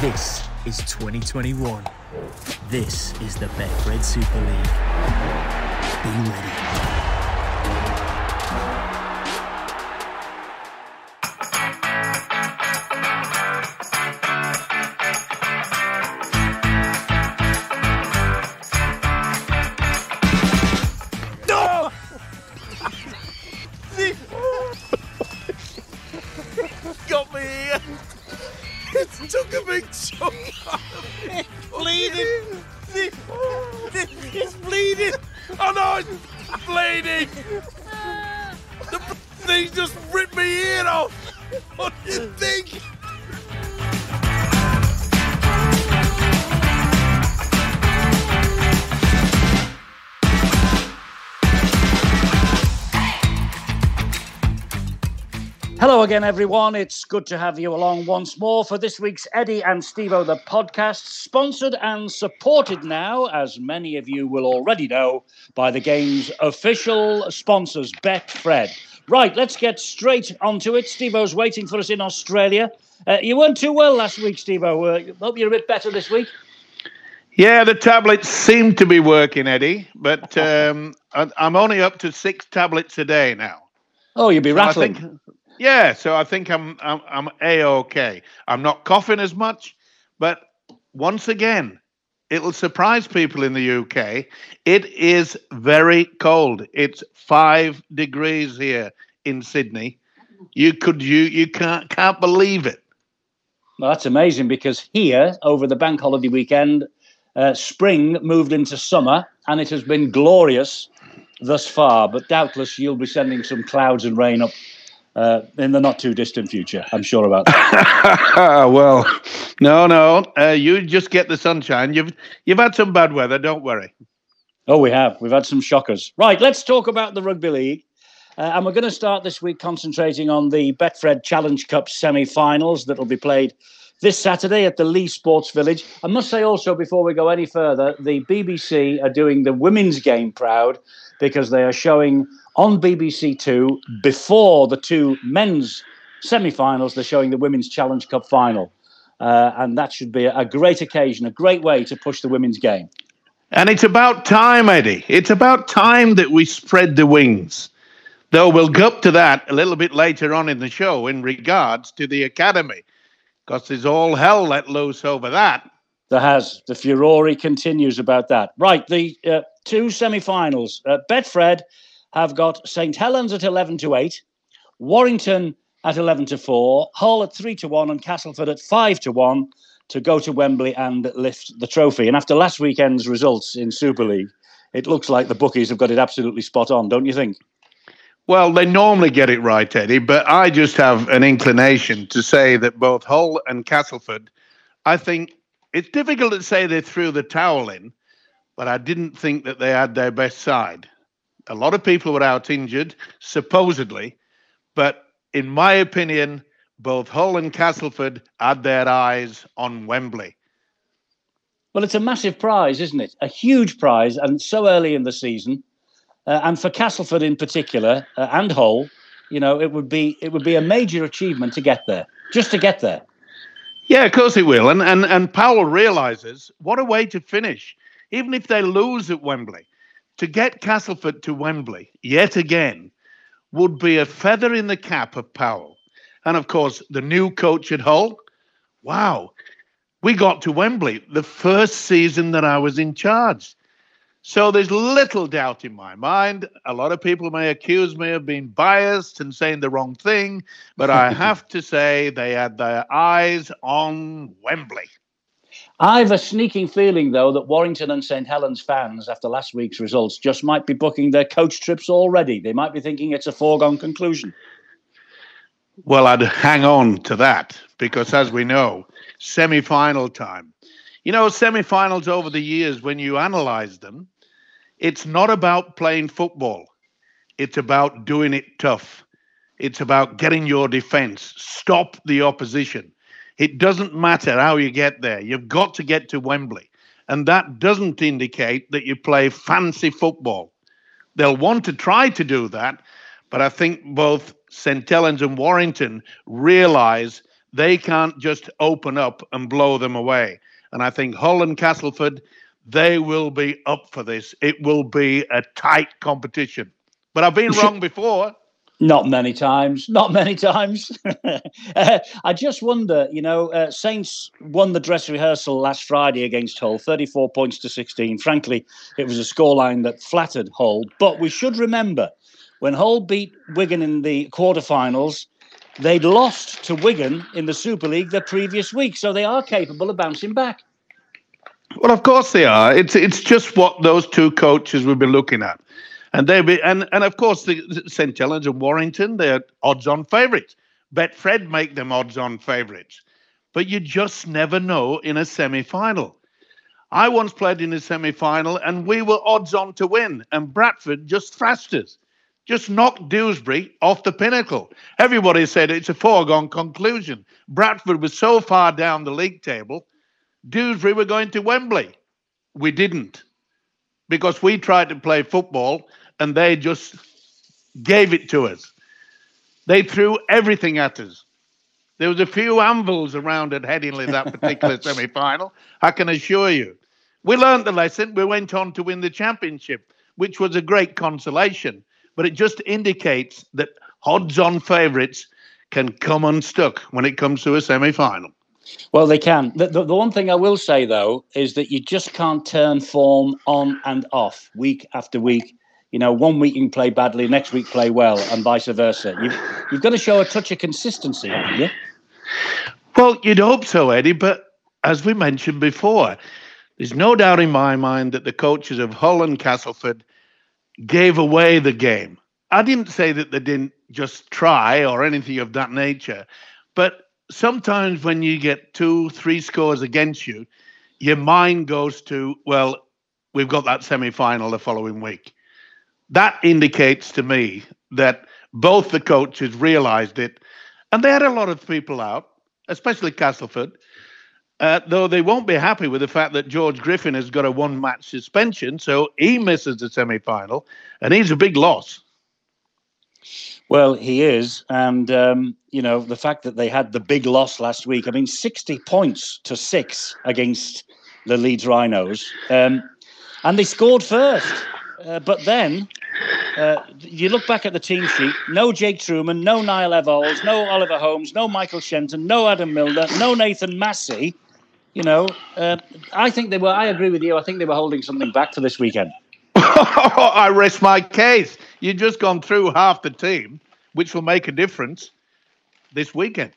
This is 2021. This is the Betfred Super League. Be ready. Hello again, everyone. It's good to have you along once more for this week's Eddie and Stevo the podcast, sponsored and supported now, as many of you will already know, by the game's official sponsors, Betfred. Right, let's get straight onto it. Stevo's waiting for us in Australia. Uh, you weren't too well last week, Stevo. Uh, hope you're a bit better this week. Yeah, the tablets seem to be working, Eddie, but um, I- I'm only up to six tablets a day now. Oh, you'll be So I rattling. think- yeah, so I think I'm I'm, I'm a okay. I'm not coughing as much, but once again, it'll surprise people in the UK. It is very cold. It's five degrees here in Sydney. You could you you can't can't believe it. Well, that's amazing because here, over the bank holiday weekend, uh, spring moved into summer and it has been glorious thus far. But doubtless you'll be sending some clouds and rain up uh, in the not too distant future. I'm sure about that. well, no, no. Uh, you just get the sunshine. You've you've had some bad weather. Don't worry. oh, we have. We've had some shockers. Right, let's talk about the Rugby League. Uh, and we're going to start this week concentrating on the Betfred Challenge Cup semi finals that will be played this Saturday at the Leigh Sports Village. I must say also, before we go any further, the BBC are doing the women's game proud because they are showing on BBC Two before the two men's semi finals, they're showing the Women's Challenge Cup final. Uh, and that should be a, great occasion, a great way to push the women's game. And it's about time, Eddie. It's about time that we spread the wings. Though we'll go up to that a little bit later on in the show in regards to the academy, because there's all hell let loose over that. There has. The furore continues about that. Right, the uh, two semi-finals. Uh, Betfred have got St Helens at eleven to eight, Warrington at eleven to four, Hull at three to one, and Castleford at five to one to go to Wembley and lift the trophy. And after last weekend's results in Super League, it looks like the bookies have got it absolutely spot on, don't you think? Well, they normally get it right, Eddie, but I just have an inclination to say that both Hull and Castleford, I think it's difficult to say they threw the towel in, but I didn't think that they had their best side. A lot of people were out injured, supposedly, but in my opinion, both Hull and Castleford had their eyes on Wembley. Well, it's a massive prize, isn't it? A huge prize, and so early in the season. Uh, and for Castleford in particular, uh, and Hull, you know, it would be it would be a major achievement to get there, just to get there. Yeah, of course it will. And and and Powell realizes what a way to finish, even if they lose at Wembley, to get Castleford to Wembley yet again would be a feather in the cap of Powell. And of course, the new coach at Hull. Wow, we got to Wembley the first season that I was in charge. So there's little doubt in my mind. A lot of people may accuse me of being biased and saying the wrong thing, but I have to say they had their eyes on Wembley. I've a sneaking feeling, though, that Warrington and St Helens fans, after last week's results, just might be booking their coach trips already. They might be thinking it's a foregone conclusion. Well, I'd hang on to that because, as we know, semi final time. You know, semi finals over the years, when you analyze them, it's not about playing football, it's about doing it tough. It's about getting your defense, stop the opposition. It doesn't matter how you get there, you've got to get to Wembley. And that doesn't indicate that you play fancy football. They'll want to try to do that, but I think both St. Helens and Warrington realize They can't just open up and blow them away. And I think Hull and Castleford, they will be up for this. It will be a tight competition. But I've been wrong before. Not many times. Not many times. uh, I just wonder, you know, uh, Saints won the dress rehearsal last Friday against Hull, 34 points to 16. Frankly, it was a scoreline that flattered Hull. But we should remember when Hull beat Wigan in the quarterfinals, they'd lost to Wigan in the Super League the previous week. So they are capable of bouncing back. Well, of course they are. It's it's just what those two coaches will be looking at. And they be and and of course the St. Helens and Warrington, they're odds-on favourites. Betfred make them odds-on favourites. But you just never know in a semi-final. I once played in a semi-final and we were odds-on to win, and Bradford just thrashed us. Just knocked Dewsbury off the pinnacle. Everybody said it's a foregone conclusion. Bradford was so far down the league table, Dewsbury were going to Wembley. We didn't because we tried to play football and they just gave it to us. They threw everything at us. There was a few anvils around at Headingley that particular semi-final. I can assure you. We learned the lesson. We went on to win the championship, which was a great consolation. But it just indicates that odds-on favourites can come unstuck when it comes to a semi-final. Well, they can. The, the, the, one thing I will say, though, is that you just can't turn form on and off week after week. You know, one week you can play badly, next week play well, and vice versa. You've, you've got to show a touch of consistency, haven't you? Well, you'd hope so, Eddie, but as we mentioned before, there's no doubt in my mind that the coaches of Hull and Castleford gave away the game. I didn't say that they didn't just try or anything of that nature, but sometimes when you get two, three scores against you, your mind goes to, well, we've got that semi final the following week. That indicates to me that both the coaches realized it. And they had a lot of people out, especially Castleford, uh, though they won't be happy with the fact that George Griffin has got a one match suspension. So he misses the semi final, and he's a big loss. Well, he is. And, um, you know, the fact that they had the big loss last week, I mean, 60 points to six against the Leeds Rhinos. Um, and they scored first. Uh, but then uh, you look back at the team sheet no Jake Trueman, no Niall Evalds, no Oliver Holmes, no Michael Shenton, no Adam Milner, no Nathan Massey. You know, uh, I think they were, I agree with you, I think they were holding something back for this weekend. I rest my case. You've just gone through half the team, which will make a difference this weekend.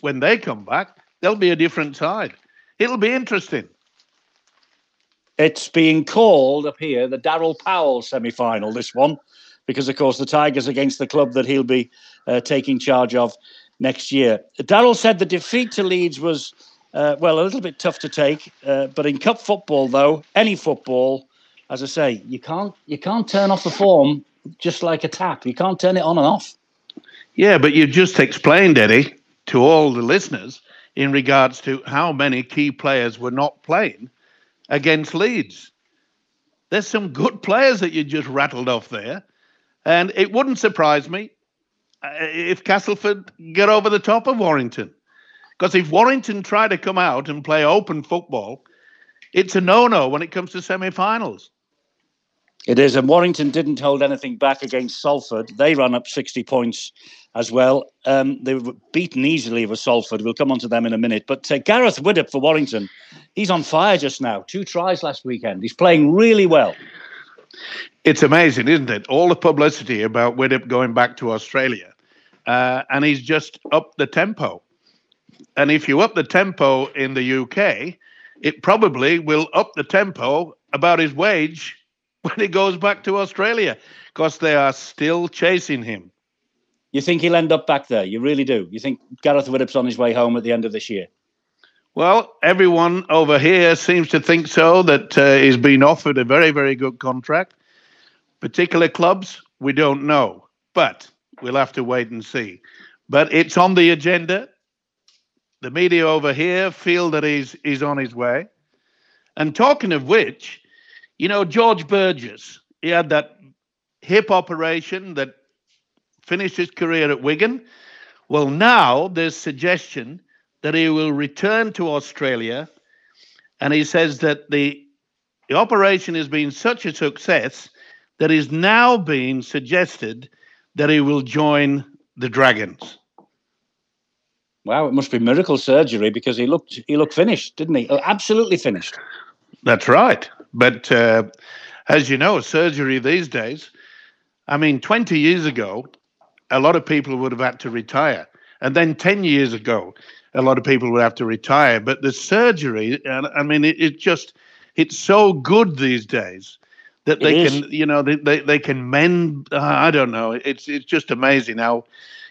When they come back, there'll be a different side. It'll be interesting. It's being called up here the Daryl Powell semi final, this one, because, of course, the Tigers against the club that he'll be uh, taking charge of next year. Daryl said the defeat to Leeds was, uh, well, a little bit tough to take, uh, but in cup football, though, any football, as I say, you can't you can't turn off the form just like a tap. You can't turn it on and off. Yeah, but you've just explained, Eddie, to all the listeners in regards to how many key players were not playing against Leeds. There's some good players that you just rattled off there. And it wouldn't surprise me uh, if Castleford get over the top of Warrington. Because if Warrington try to come out and play open football, it's a no no when it comes to semi finals. It is, and Warrington didn't hold anything back against Salford. They ran up 60 points as well. Um, they were beaten easily with Salford. We'll come on to them in a minute. But uh, Gareth Widdop for Warrington, he's on fire just now. Two tries last weekend. He's playing really well. It's amazing, isn't it? All the publicity about Widdop going back to Australia. Uh, and he's just up the tempo. And if you up the tempo in the UK, it probably will up the tempo about his wage when he goes back to Australia because they are still chasing him. You think he'll end up back there? You really do? You think Gareth Widdop's on his way home at the end of this year? Well, everyone over here seems to think so, that uh, he's been offered a very, very good contract. Particular clubs, we don't know, but we'll have to wait and see. But it's on the agenda. The media over here feel that he's, he's on his way. And talking of which, you know, George Burgess, he had that hip operation that finished his career at Wigan. Well, now there's suggestion that he will return to Australia, and he says that the, the operation has been such a success that is now being suggested that he will join the Dragons. Wow, it must be miracle surgery because he looked he looked finished, didn't he? Oh, absolutely finished. That's right. But uh, as you know, surgery these days, I mean, 20 years ago, a lot of people would have had to retire. And then 10 years ago, a lot of people would have to retire. But the surgery, I mean, it, it just, it's so good these days that they can, you know, they, they, they can mend. Uh, I don't know. It's, it's just amazing how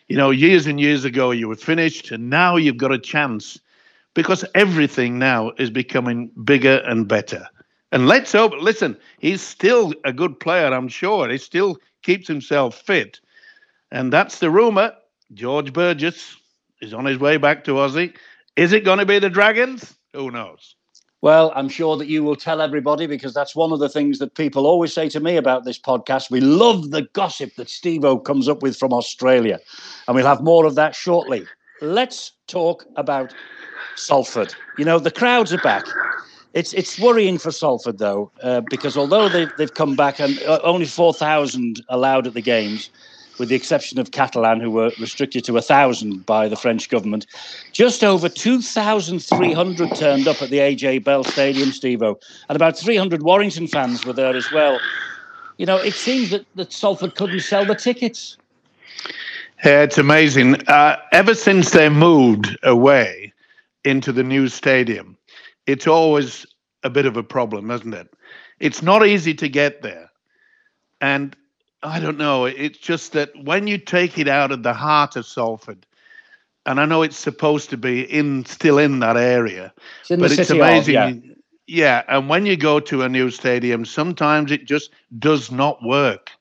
you know, years and years ago you were finished, and now you've got a chance because everything now is becoming bigger and better. And let's hope, listen, he's still a good player, I'm sure. He still keeps himself fit. And that's the rumour. George Burgess is on his way back to Aussie. Is it going to be the Dragons? Who knows? Well, I'm sure that you will tell everybody because that's one of the things that people always say to me about this podcast. We love the gossip that Stevo comes up with from Australia, and we'll have more of that shortly. Let's talk about Salford. You know, the crowds are back. It's it's worrying for Salford though, uh, because although they've they've come back and uh, only four thousand allowed at the games, with the exception of Catalan, who were restricted to 1,000 by the French government. Just over 2,300 turned up at the AJ Bell Stadium, Stevo, and about 300 Warrington fans were there as well. You know, it seems that, that Salford couldn't sell the tickets. Yeah, it's amazing. Uh, ever since they moved away into the new stadium, it's always a bit of a problem, isn't it? It's not easy to get there. And I don't know. It's just that when you take it out of the heart of Salford, and I know it's supposed to be in still in that area, it's but it's amazing. Yeah. yeah, and when you go to a new stadium, sometimes it just does not work.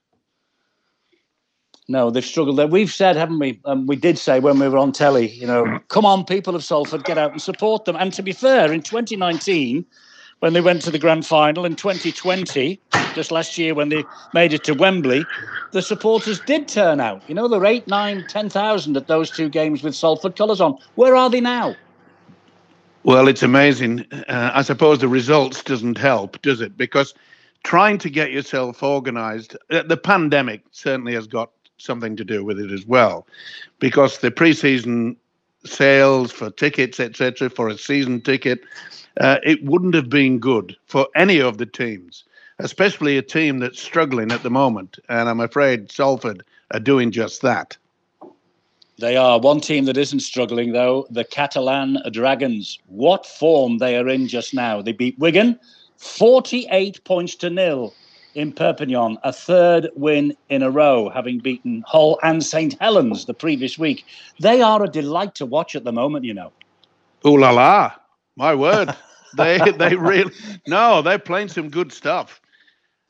No, they've struggled. We've said, haven't we? Um, we did say when we were on telly, you know, come on, people of Salford, get out and support them. And to be fair, in 2019, when they went to the grand final, in 2020, just last year when they made it to Wembley, the supporters did turn out. You know, there were eight, nine, ten thousand at those two games with Salford colours on. Where are they now? Well, it's amazing. Uh, I suppose the results doesn't help, does it? Because trying to get yourself organised, uh, the pandemic certainly has got something to do with it as well, because the pre-season sales for tickets, etc., for a season ticket, uh, it wouldn't have been good for any of the teams especially a team that's struggling at the moment. And I'm afraid Salford are doing just that. They are. One team that isn't struggling, though, the Catalan Dragons. What form they are in just now. They beat Wigan 48 points to nil in Perpignan, a third win in a row, having beaten Hull and St. Helens the previous week. They are a delight to watch at the moment, you know. Ooh la la. My word. they they really no, they're playing some good stuff.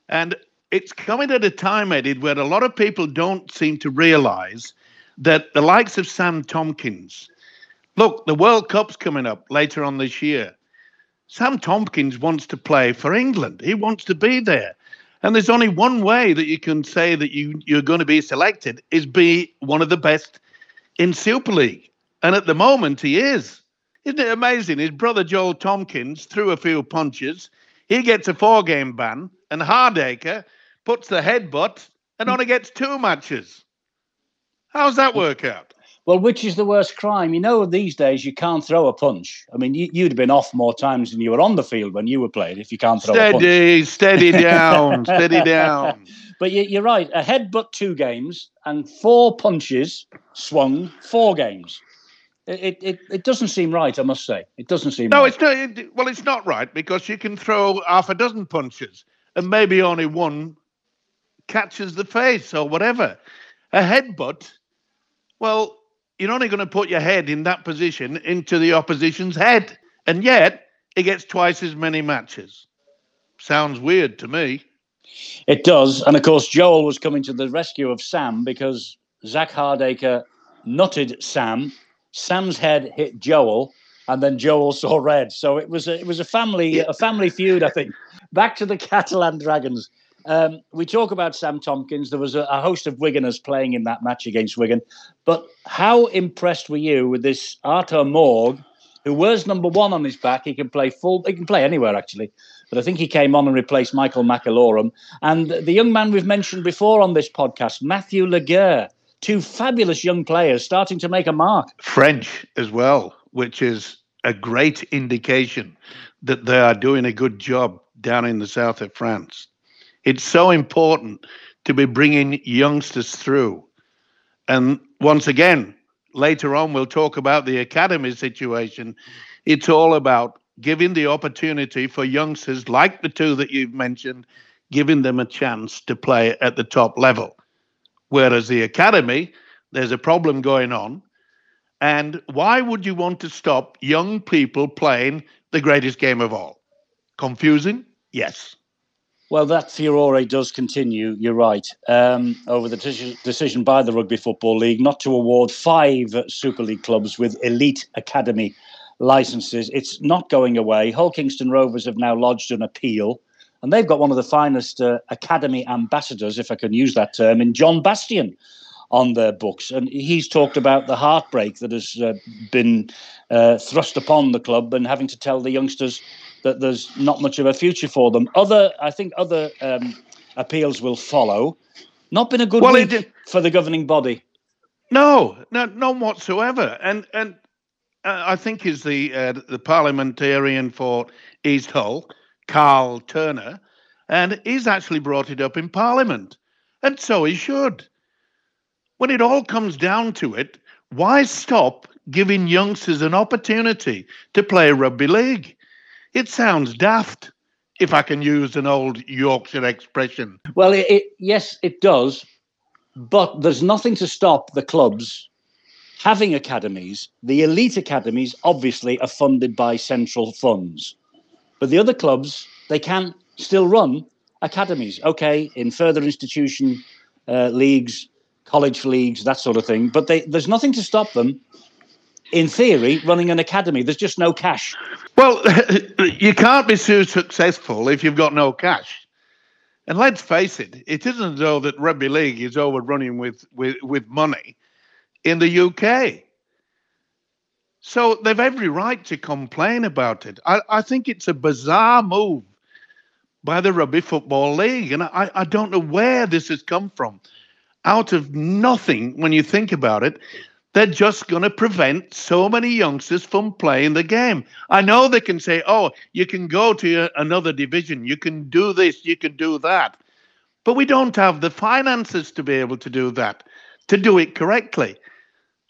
And it's coming at a time, Eddie, where a lot of people don't seem to realize that the likes of Sam Tomkins, look, the World Cup's coming up later on this year. Sam Tomkins wants to play for England. He wants to be there. And there's only one way that you can say that you, you're going to be selected is be one of the best in Super League. And at the moment, he is. Isn't it amazing? His brother Joel Tomkins threw a few punches. He gets a four game ban and Hardaker puts the headbutt and only gets two matches. How's that work out? Well, which is the worst crime? You know, these days you can't throw a punch. I mean, you, would have been off more times than you were on the field when you were playing if you can't throw steady, a punch. Steady, Steady, down, steady down. But you, are right. A headbutt two games and four punches swung four games. It, it, it doesn't seem right, I must say. It doesn't seem no, right. it's not. It, well, it's not right because you can throw half a dozen punches and maybe only one catches the face or whatever. A headbutt, well, you're only going to put your head in that position into the opposition's head. And yet, he gets twice as many matches. Sounds weird to me. It does. And of course, Joel was coming to the rescue of Sam because Zak Hardaker nutted Sam. Sam's head hit Joel, and then Joel saw red. So it was a, it was a family a family feud, I think back to the Catalan Dragons. Um, we talk about Sam Tomkins. There was a, a, host of Wiganers playing in that match against Wigan. But how impressed were you with this Arthur Mourgue, who wears number one on his back? He can play full. He can play anywhere actually. But I think he came on and replaced Michael McIlorum. And the young man we've mentioned before on this podcast, Matthieu Laguerre, two fabulous young players starting to make a mark. French as well, which is a great indication that they are doing a good job down in the south of France. It's so important to be bringing youngsters through. And once again, later on, we'll talk about the academy situation. It's all about giving the opportunity for youngsters like the two that you've mentioned, giving them a chance to play at the top level. Whereas the academy, there's a problem going on. And why would you want to stop young people playing the greatest game of all? Confusing? Yes. Well, that furore does continue. You're right. Um, over the decision by the Rugby Football League not to award five Super League clubs with elite academy licenses, it's not going away. Hull Kingston Rovers have now lodged an appeal, and they've got one of the finest uh, academy ambassadors, if I can use that term, in John Bastian on their books. And he's talked about the heartbreak that has uh, been uh, thrust upon the club and having to tell the youngsters that there's not much of a future for them. Other, I think, other um, appeals will follow. Not been a good well, week for the governing body. No, no, none whatsoever. And and uh, I think is the uh, the parliamentarian for East Hull, Karl Turner, and he's actually brought it up in Parliament, and so he should. When it all comes down to it, why stop giving youngsters an opportunity to play rugby league? It sounds daft, if I can use an old Yorkshire expression. Well, it, it, yes, it does. But there's nothing to stop the clubs having academies. The elite academies, obviously, are funded by central funds. But the other clubs, they can still run academies. Okay, in further institution uh, leagues, college leagues, that sort of thing. But they, there's nothing to stop them in theory, running an academy. There's just no cash. Well, you can't be so successful if you've got no cash. And let's face it, it isn't as though that rugby league is overrunning with, with, with money in the UK. So they've every right to complain about it. I, I think it's a bizarre move by the Rugby Football League. And I, I don't know where this has come from. Out of nothing, when you think about it, they're just going to prevent so many youngsters from playing the game. I know they can say, oh, you can go to another division, you can do this, you can do that. But we don't have the finances to be able to do that, to do it correctly.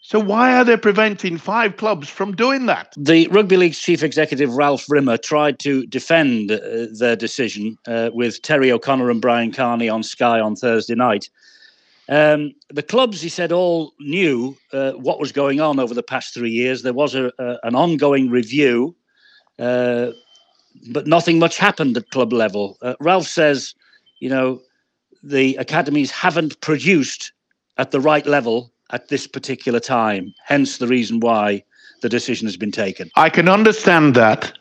So why are they preventing five clubs from doing that? The Rugby League's chief executive Ralph Rimmer tried to defend uh, their decision uh, with Terry O'Connor and Brian Carney on Sky on Thursday night. Um, the clubs, he said, all knew uh, what was going on over the past three years. There was a, a, an ongoing review, uh, but nothing much happened at club level. Uh, Ralph says, you know, the academies haven't produced at the right level at this particular time, hence the reason why the decision has been taken. I can understand that.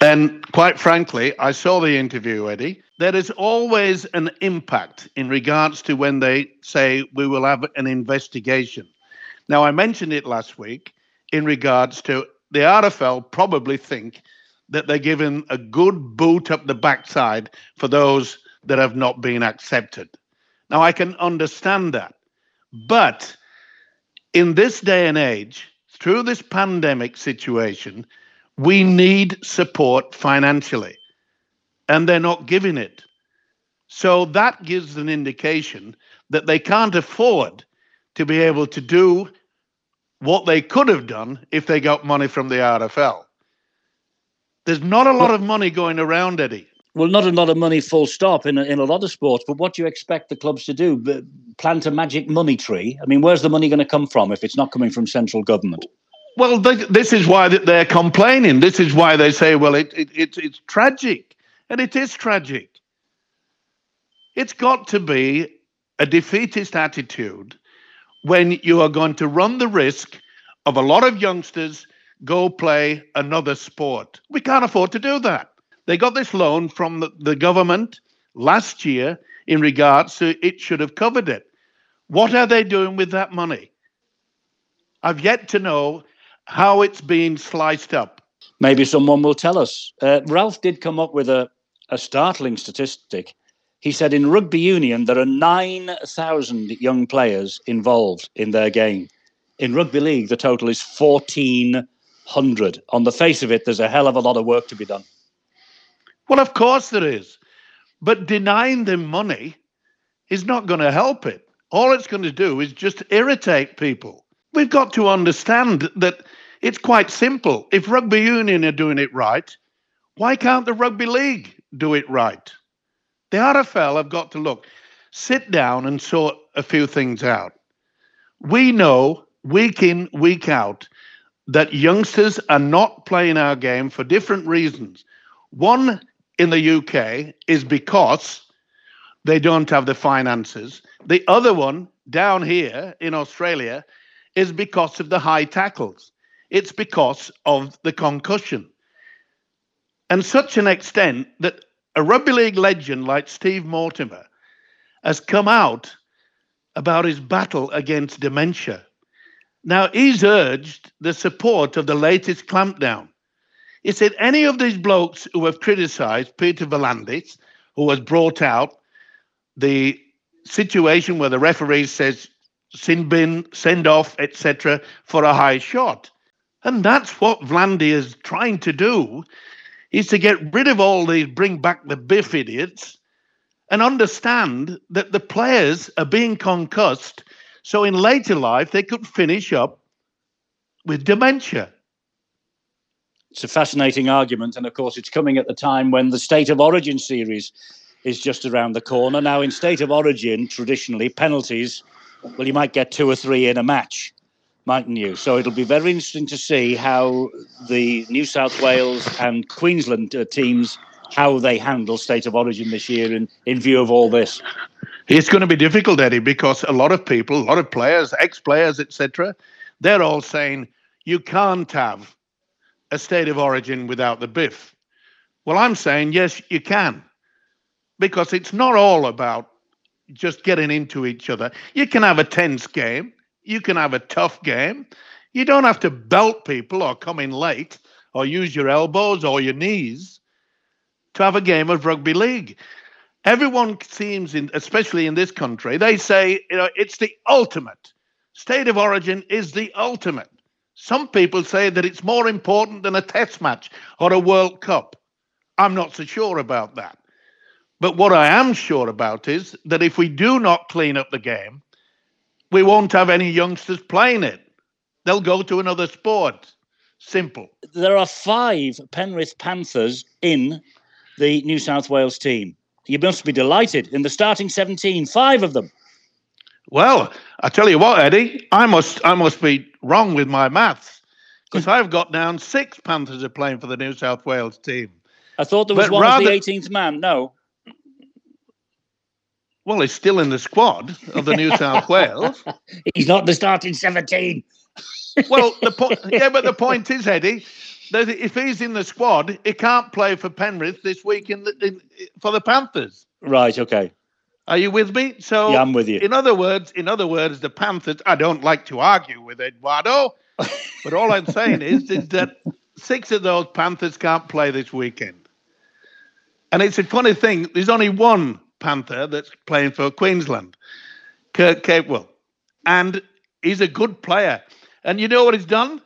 And quite frankly, I saw the interview, Eddie. There is always an impact in regards to when they say we will have an investigation. Now, I mentioned it last week in regards to the RFL probably think that they're giving a good boot up the backside for those that have not been accepted. Now, I can understand that. But in this day and age, through this pandemic situation, we need support financially, and they're not giving it. So that gives an indication that they can't afford to be able to do what they could have done if they got money from the RFL. There's not a lot of money going around, Eddie. Well, not a lot of money, full stop, in a, in a lot of sports. But what do you expect the clubs to do? Plant a magic money tree? I mean, where's the money going to come from if it's not coming from central government? Well, this is why they're complaining. This is why they say, well, it, it, it, it's tragic. And it is tragic. It's got to be a defeatist attitude when you are going to run the risk of a lot of youngsters go play another sport. We can't afford to do that. They got this loan from the, government last year. in regards to it should have covered it. What are they doing with that money? I've yet to know how it's being sliced up. Maybe someone will tell us. Uh, Ralph did come up with a, a startling statistic. He said in rugby union, there are 9,000 young players involved in their game. In rugby league, the total is 1,400. On the face of it, there's a hell of a lot of work to be done. Well, of course there is. But denying them money is not going to help it. All it's going to do is just irritate people. We've got to understand that it's quite simple. If rugby union are doing it right, why can't the rugby league do it right? The RFL have got to look, sit down and sort a few things out. We know week in, week out that youngsters are not playing our game for different reasons. One in the UK is because they don't have the finances. The other one down here in Australia is because of the high tackles. It's because of the concussion. And such an extent that a rugby league legend like Steve Mortimer has come out about his battle against dementia. Now, he's urged the support of the latest clampdown. He said any of these blokes who have criticized Peter V'landys, who has brought out the situation where the referee says sin bin, send off, etc., for a high shot. And that's what V'landys is trying to do, is to get rid of all these bring back the biff idiots and understand that the players are being concussed so in later life they could finish up with dementia. It's a fascinating argument, and of course, it's coming at the time when the State of Origin series is just around the corner. Now, in State of Origin, traditionally, penalties well, you might get two or three in a match, mightn't you? So it'll be very interesting to see how the New South Wales and Queensland uh, teams how they handle state of origin this year in, in view of all this. It's going to be difficult, Eddie, because a lot of people, a lot of players, ex-players, etc., they're all saying you can't have a state of origin without the biff. Well, I'm saying yes, you can, because it's not all about just getting into each other. You can have a tense game, you can have a tough game. You don't have to belt people or come in late or use your elbows or your knees to have a game of rugby league. Everyone seems, in, especially in this country, they say you know it's the ultimate. State of origin is the ultimate. Some people say that it's more important than a test match or a World Cup. I'm not so sure about that. But what I am sure about is that if we do not clean up the game, we won't have any youngsters playing it. They'll go to another sport. Simple. There are five Penrith Panthers in the New South Wales team. You must be delighted. In the starting 17, five of them. Well, I tell you what, Eddie, I must I must be wrong with my maths because I've got down six Panthers are playing for the New South Wales team. I thought there was but one rather, the 18th man. No. Well, he's still in the squad of the New South Wales. He's not the starting 17. well, the point, yeah, but the point is, Eddie, that if he's in the squad, he can't play for Penrith this week in, the, in for the Panthers. Right. Okay. Are you with me? So yeah, I'm with you. In other words, in other words, the Panthers. I don't like to argue with Eduardo, but all I'm saying is, is that six of those Panthers can't play this weekend. And it's a funny thing. There's only one Panther that's playing for Queensland, Kurt Capewell. And he's a good player. And you know what he's done?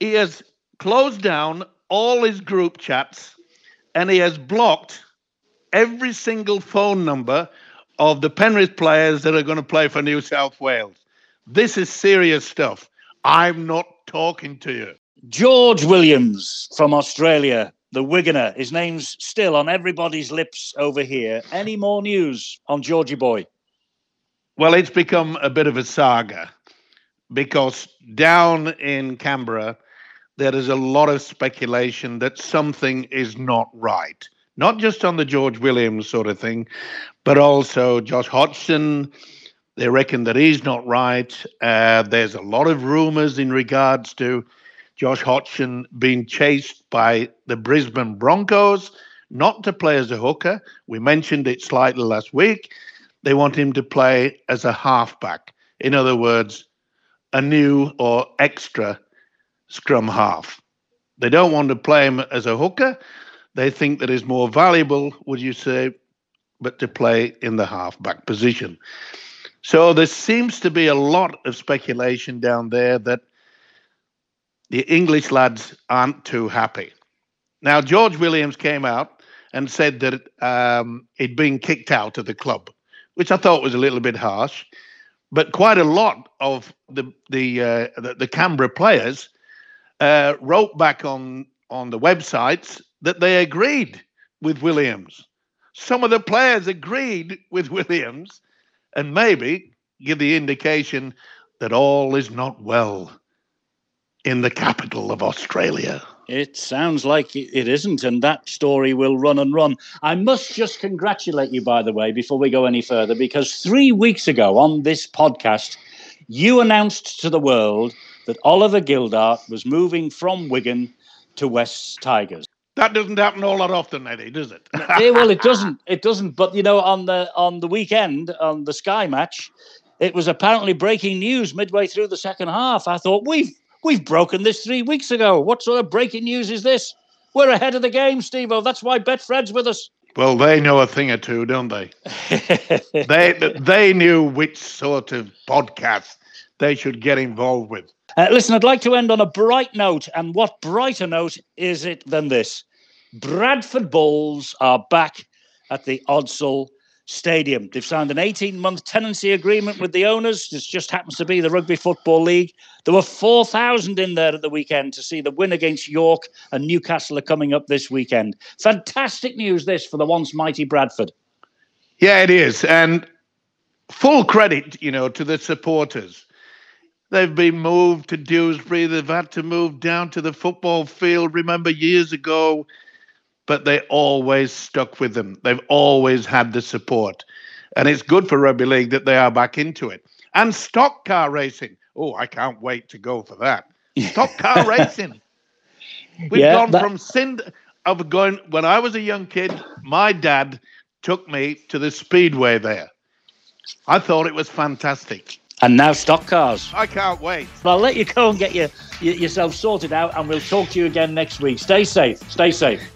He has closed down all his group chats and he has blocked every single phone number of the Penrith players that are going to play for New South Wales. This is serious stuff. I'm not talking to you. George Williams from Australia the Wiganer. His name's still on everybody's lips over here. Any more news on Georgie Boy? Well, it's become a bit of a saga because down in Canberra, there is a lot of speculation that something is not right. Not just on the George Williams sort of thing, but also Josh Hodgson. They reckon that he's not right. Uh, there's a lot of rumors in regards to Josh Hodgson being chased by the Brisbane Broncos. not to play as a hooker. We mentioned it slightly last week. They want him to play as a halfback. In other words, a new or extra scrum half. They don't want to play him as a hooker. They think that is more valuable, would you say, but to play in the halfback position. So there seems to be a lot of speculation down there that the English lads aren't too happy. Now, George Williams came out and said that um, he'd been kicked out of the club, which I thought was a little bit harsh. But quite a lot of the the uh, the, the, Canberra players uh, wrote back on on the websites that they agreed with Williams. Some of the players agreed with Williams, and maybe give the indication that all is not well in the capital of Australia. It sounds like it isn't, and that story will run and run. I must just congratulate you, by the way, before we go any further, because three weeks ago on this podcast, you announced to the world that Oliver Gildart was moving from Wigan to West Tigers. That doesn't happen all that often, Eddie, does it? yeah, well, it doesn't. It doesn't. But you know, on the on the weekend on the Sky match, it was apparently breaking news midway through the second half. I thought we've We've broken this three weeks ago. What sort of breaking news is this? We're ahead of the game, Steve. That's why Betfred's with us. Well, they know a thing or two, don't they? they they knew which sort of podcast they should get involved with. Uh, listen, I'd like to end on a bright note, and what brighter note is it than this? Bradford Bulls are back at the Odsal Stadium. They've signed an 18 month tenancy agreement with the owners. This just happens to be the Rugby Football League. There were 4,000 in there at the weekend to see the win against York, and Newcastle are coming up this weekend. Fantastic news, this for the once mighty Bradford. Yeah, it is. And full credit, you know, to the supporters. They've been moved to Dewsbury. They've had to move down to the football field. Remember years ago, but they always stuck with them. They've always had the support. And it's good for rugby league that they are back into it. And stock car racing. Oh, I can't wait to go for that. Stock car racing. We've yeah, gone that... from Sind of going when I was a young kid, my dad took me to the speedway there. I thought it was fantastic. And now stock cars. I can't wait. Well, I'll let you go and get your, your, yourself sorted out, and we'll talk to you again next week. Stay safe. Stay safe.